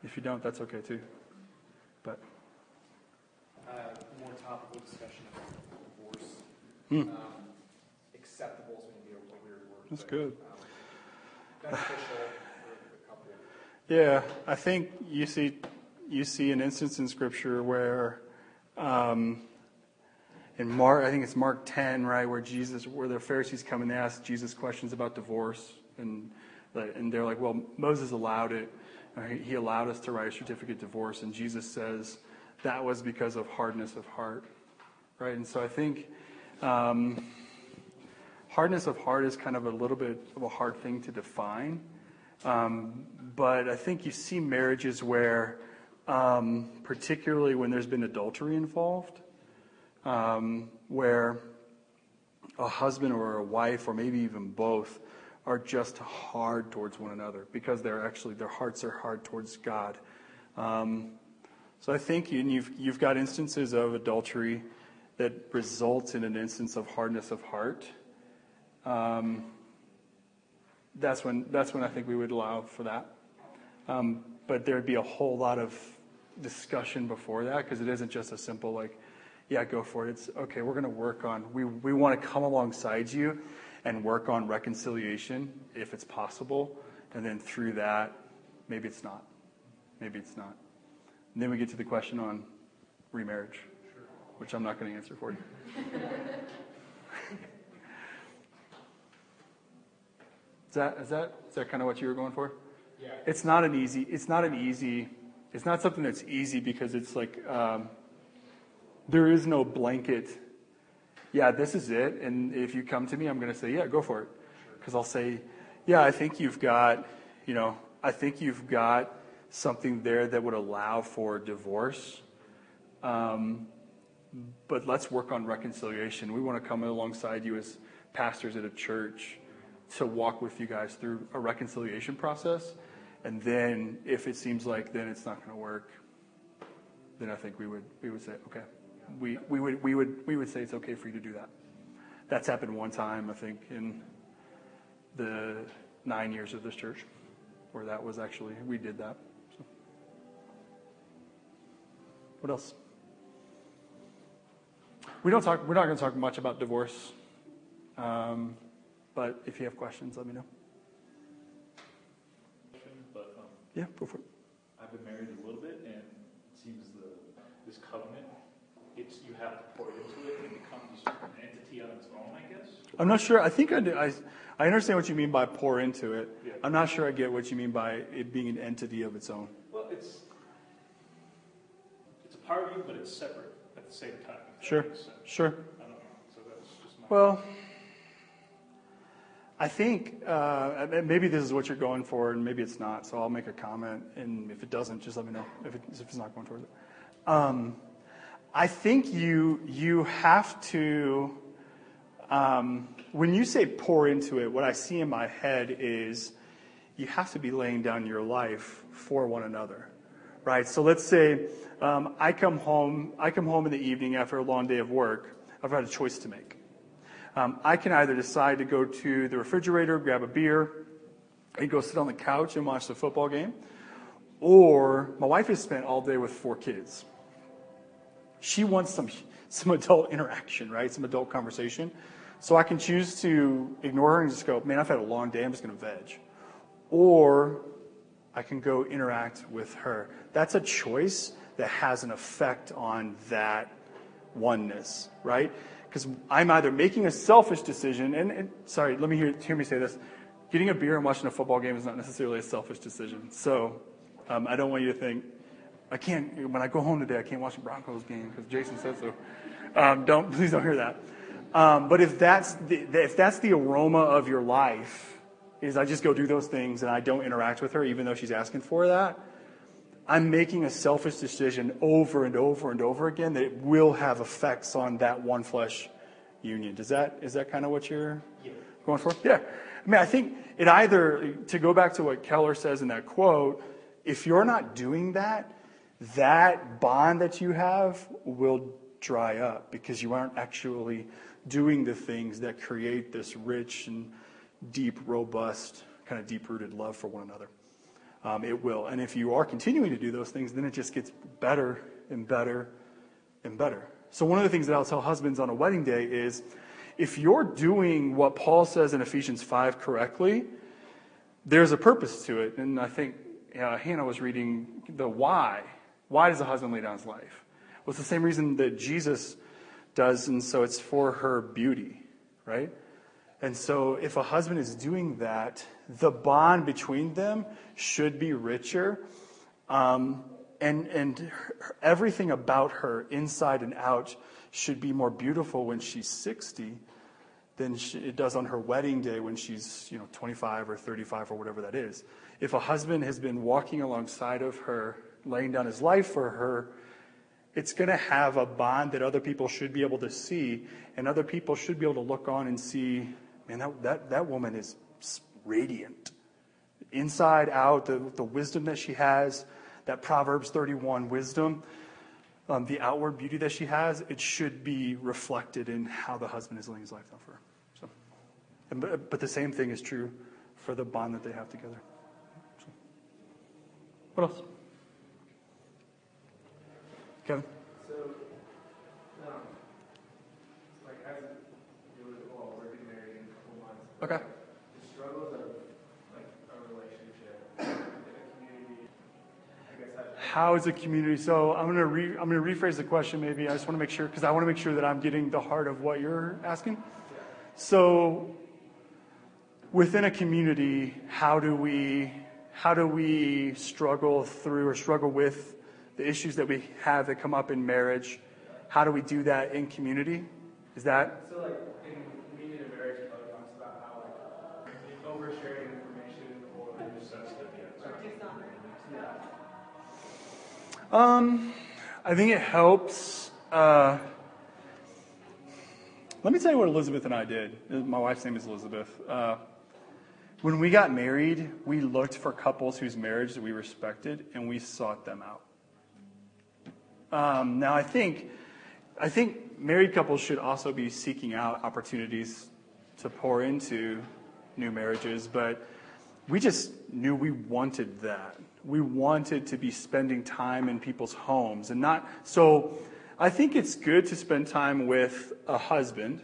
If you don't, that's okay too. But Uh, more topical discussion of divorce. Hmm. Um, acceptable is maybe a, weird word. That's but, good. Um, beneficial for the couple. Yeah, I think you see you see an instance in Scripture where, um, in Mark, I think it's Mark ten, right, where Jesus, where the Pharisees come and they ask Jesus questions about divorce, and and they're like, well, Moses allowed it, he- he allowed us to write a certificate of divorce, and Jesus says that was because of hardness of heart, right, and so I think. Um, hardness of heart is kind of a little bit of a hard thing to define. Um, but I think you see marriages where, um, particularly when there's been adultery involved, um, where a husband or a wife, or maybe even both, are just hard towards one another because they're actually their hearts are hard towards God. Um, so I think and you've you've got instances of adultery that results in an instance of hardness of heart. Um, that's when that's when I think we would allow for that. Um, but there'd be a whole lot of discussion before that because it isn't just a simple like, yeah, go for it. It's okay. We're going to work on. We we want to come alongside you and work on reconciliation if it's possible, and then through that, maybe it's not, maybe it's not. And then we get to the question on remarriage, which I'm not going to answer for you. Is that, is that, is that kind of what you were going for? Yeah. It's not an easy, it's not an easy, it's not something that's easy because it's like, um, there is no blanket, yeah, this is it. And if you come to me, I'm going to say, yeah, go for it. Because I'll say, yeah, I think you've got, you know, I think you've got something there that would allow for divorce. Um, but let's work on reconciliation. We want to come alongside you as pastors at a church to walk with you guys through a reconciliation process. And then if it seems like then it's not going to work, then I think we would we would say, okay. We we would we would we would say it's okay for you to do that. That's happened one time, I think, in the nine years of this church, where that was actually we did that. So. What else? We don't talk. We're not going to talk much about divorce. Um, but if you have questions, let me know. But um, Yeah, go for it. I've been married a little bit, and it seems the this covenant, it's you have to pour into it, and it becomes an entity on its own, I guess. I'm not sure. I think I, do- I, I understand what you mean by pour into it. Yeah. I'm not sure I get what you mean by it being an entity of its own. Well, it's it's a part of you, but it's separate at the same time. Sure, sure. I don't know. So that's just my. Well, I think uh, maybe this is what you're going for, and maybe it's not. So I'll make a comment, and if it doesn't, just let me know if, it, if it's not going towards it. Um, I think you you have to. Um, when you say pour into it, what I see in my head is you have to be laying down your life for one another, right? So let's say um, I come home. I come home in the evening after a long day of work. I've got a choice to make. Um, I can either decide to go to the refrigerator, grab a beer, and go sit on the couch and watch the football game, or my wife has spent all day with four kids. She wants some some adult interaction, right? Some adult conversation. So I can choose to ignore her and just go, man, I've had a long day. I'm just going to veg. Or I can go interact with her. That's a choice that has an effect on that oneness, right? Because I'm either making a selfish decision, and, and sorry, let me hear, hear me say this. Getting a beer and watching a football game is not necessarily a selfish decision. So um, I don't want you to think, I can't, when I go home today, I can't watch the Broncos game because Jason said so. Um, don't, please don't hear that. Um, but if that's, the, if that's the aroma of your life, is I just go do those things and I don't interact with her even though she's asking for that, I'm making a selfish decision over and over and over again that it will have effects on that one flesh union. Does that is that kind of what you're going for? Yeah. I mean, I think it either to go back to what Keller says in that quote, if you're not doing that, that bond that you have will dry up because you aren't actually doing the things that create this rich and deep, robust, kind of deep rooted love for one another um, it will. And if you are continuing to do those things, then it just gets better and better and better. So, one of the things that I'll tell husbands on a wedding day is if you're doing what Paul says in Ephesians 5 correctly, there's a purpose to it. And I think uh, Hannah was reading the why. Why does a husband lay down his life? Well, it's the same reason that Jesus does, and so it's for her beauty, right? And so, if a husband is doing that, the bond between them should be richer. Um, and and her, everything about her, inside and out, should be more beautiful when she's 60 than she, it does on her wedding day when she's you know 25 or 35 or whatever that is. If a husband has been walking alongside of her, laying down his life for her, it's going to have a bond that other people should be able to see, and other people should be able to look on and see, man, that, that, that woman is radiant. Inside, out, the, the wisdom that she has, that Proverbs 31 wisdom, um, the outward beauty that she has, it should be reflected in how the husband is laying his life down for her. So, and, but, but the same thing is true for the bond that they have together. So, what else? Kevin? So, um, like as you were, well, we're married in a couple months. Okay. The struggles of like a relationship in a community, I guess that. How is a community? So I'm gonna re, I'm gonna rephrase the question. Maybe I just want to make sure because I want to make sure that I'm getting the heart of what you're asking. So within a community, how do we how do we struggle through or struggle with the issues that we have that come up in marriage? How do we do that in community? Is that So like in and marriage, talks about how like oversharing Um, I think it helps. Uh, let me tell you what Elizabeth and I did. My wife's name is Elizabeth. Uh, when we got married, we looked for couples whose marriage we respected, and we sought them out. Um, now, I think, I think married couples should also be seeking out opportunities to pour into new marriages, but we just knew we wanted that. We wanted to be spending time in people's homes and not. So I think it's good to spend time with a husband,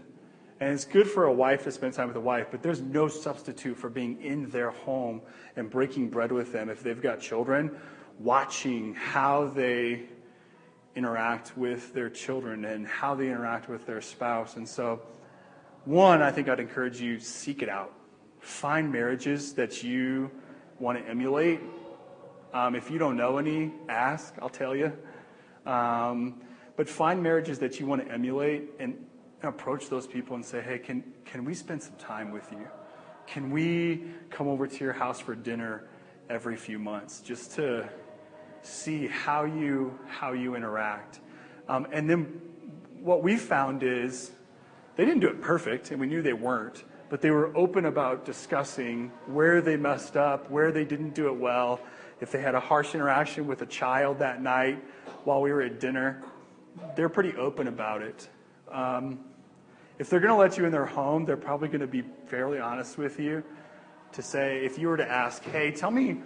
and it's good for a wife to spend time with a wife, but there's no substitute for being in their home and breaking bread with them if they've got children, watching how they interact with their children and how they interact with their spouse. And so, one, I think I'd encourage you seek it out. Find marriages that you want to emulate. Um, if you don't know any, ask. I'll tell you. Um, but find marriages that you want to emulate and approach those people and say, "Hey, can can we spend some time with you? Can we come over to your house for dinner every few months just to see how you how you interact?" Um, and then what we found is they didn't do it perfect, and we knew they weren't, but they were open about discussing where they messed up, where they didn't do it well, if they had a harsh interaction with a child that night while we were at dinner. They're pretty open about it. Um, if they're going to let you in their home, they're probably going to be fairly honest with you to say, if you were to ask, hey, tell me,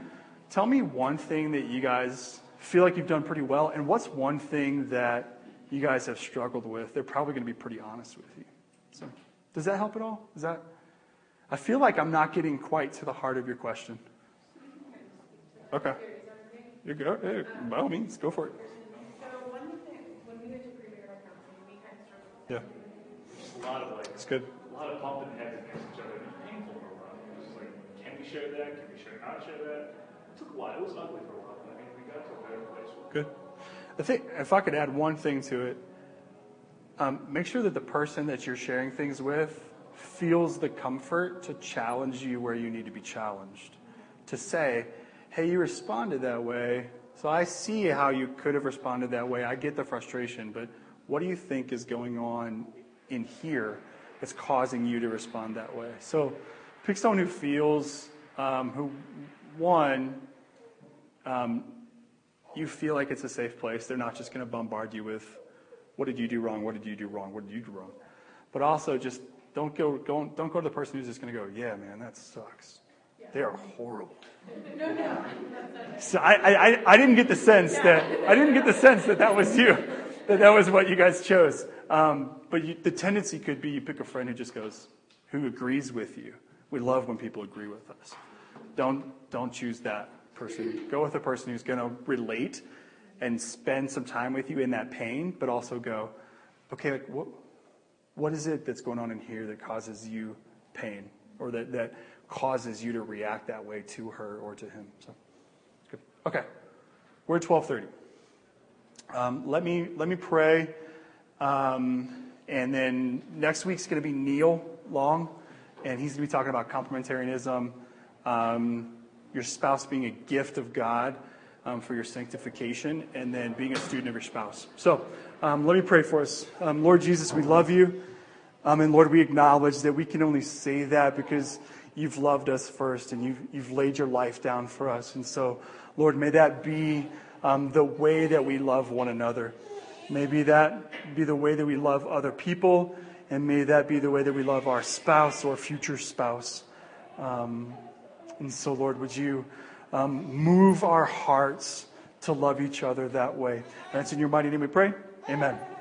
tell me one thing that you guys feel like you've done pretty well, and what's one thing that you guys have struggled with, they're probably going to be pretty honest with you. So, does that help at all? Is that? I feel like I'm not getting quite to the heart of your question. Okay. You're good. Hey, by all means, go for it. So one thing, when we went to premarital counseling, we kind of struggled. Yeah, a lot of like, it's good. a lot of bumping heads against each other. It was painful for a while. It was just like, can we share that? Can we share not share that? It took a while. It was ugly for a while. But I mean, we got to a better place. Good. I think if I could add one thing to it, um, make sure that the person that you're sharing things with feels the comfort to challenge you where you need to be challenged. To say, hey, you responded that way, so I see how you could have responded that way. I get the frustration, but what do you think is going on in here that's causing you to respond that way? So pick someone who feels, um, who, one, um, you feel like it's a safe place. They're not just going to bombard you with, what did you do wrong? What did you do wrong? What did you do wrong? But also just don't go, don't, don't go to the person who's just going to go, yeah, man, that sucks. They are horrible. So I, I, I- I didn't get the sense that, I didn't get the sense that that was you, that that was what you guys chose. Um, but you, the tendency could be you pick a friend who just goes, who agrees with you. We love when people agree with us. Don't, don't choose that person. Go with a person who's going to relate and spend some time with you in that pain, but also go, okay, like what, what is it that's going on in here that causes you pain or that, that causes you to react that way to her or to him? So, good. Okay. We're at 1230. Um, let me let me pray, um, and then next week's going to be Neil long, and he's going to be talking about complementarianism, um, your spouse being a gift of God um, for your sanctification, and then being a student of your spouse. So um, let me pray for us. Um, Lord Jesus, we love you. Um, and Lord, we acknowledge that we can only say that because you've loved us first and you've, you've laid your life down for us. And so, Lord, may that be um, the way that we love one another. Maybe that be the way that we love other people, and may that be the way that we love our spouse or future spouse. Um, and so, Lord, would you um, move our hearts to love each other that way? And it's in your mighty name we pray. Amen.